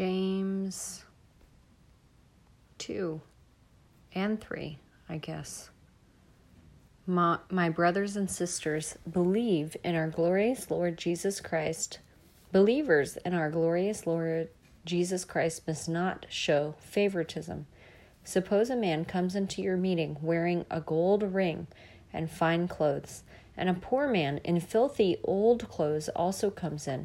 James 2 and 3, I guess. My, my brothers and sisters, believe in our glorious Lord Jesus Christ. Believers in our glorious Lord Jesus Christ must not show favoritism. Suppose a man comes into your meeting wearing a gold ring and fine clothes, and a poor man in filthy old clothes also comes in.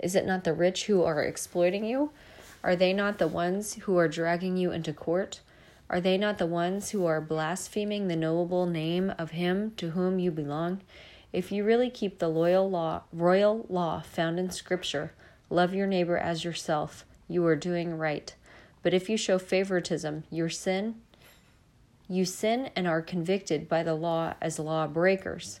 Is it not the rich who are exploiting you? Are they not the ones who are dragging you into court? Are they not the ones who are blaspheming the noble name of him to whom you belong? If you really keep the loyal law, royal law found in Scripture, love your neighbor as yourself, you are doing right. But if you show favoritism, your sin, you sin and are convicted by the law as lawbreakers.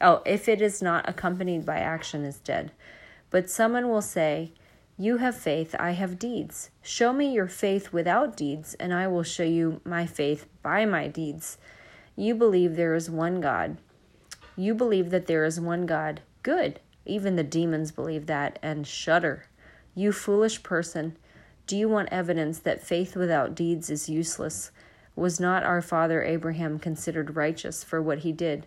Oh, if it is not accompanied by action, is dead. But someone will say, You have faith, I have deeds. Show me your faith without deeds, and I will show you my faith by my deeds. You believe there is one God. You believe that there is one God. Good. Even the demons believe that and shudder. You foolish person, do you want evidence that faith without deeds is useless? Was not our father Abraham considered righteous for what he did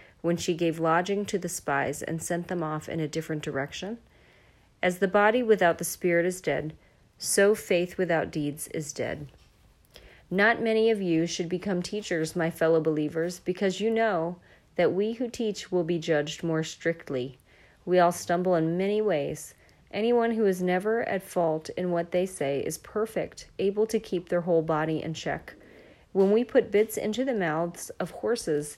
When she gave lodging to the spies and sent them off in a different direction? As the body without the spirit is dead, so faith without deeds is dead. Not many of you should become teachers, my fellow believers, because you know that we who teach will be judged more strictly. We all stumble in many ways. Anyone who is never at fault in what they say is perfect, able to keep their whole body in check. When we put bits into the mouths of horses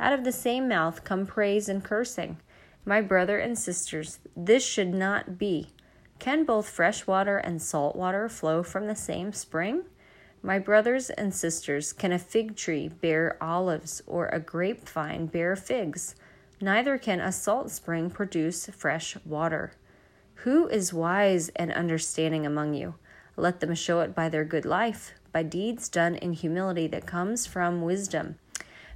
Out of the same mouth come praise and cursing. My brother and sisters, this should not be. Can both fresh water and salt water flow from the same spring? My brothers and sisters, can a fig tree bear olives or a grapevine bear figs? Neither can a salt spring produce fresh water. Who is wise and understanding among you? Let them show it by their good life, by deeds done in humility that comes from wisdom.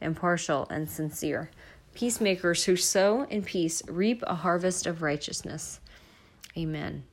impartial and sincere. Peacemakers who sow in peace reap a harvest of righteousness. Amen.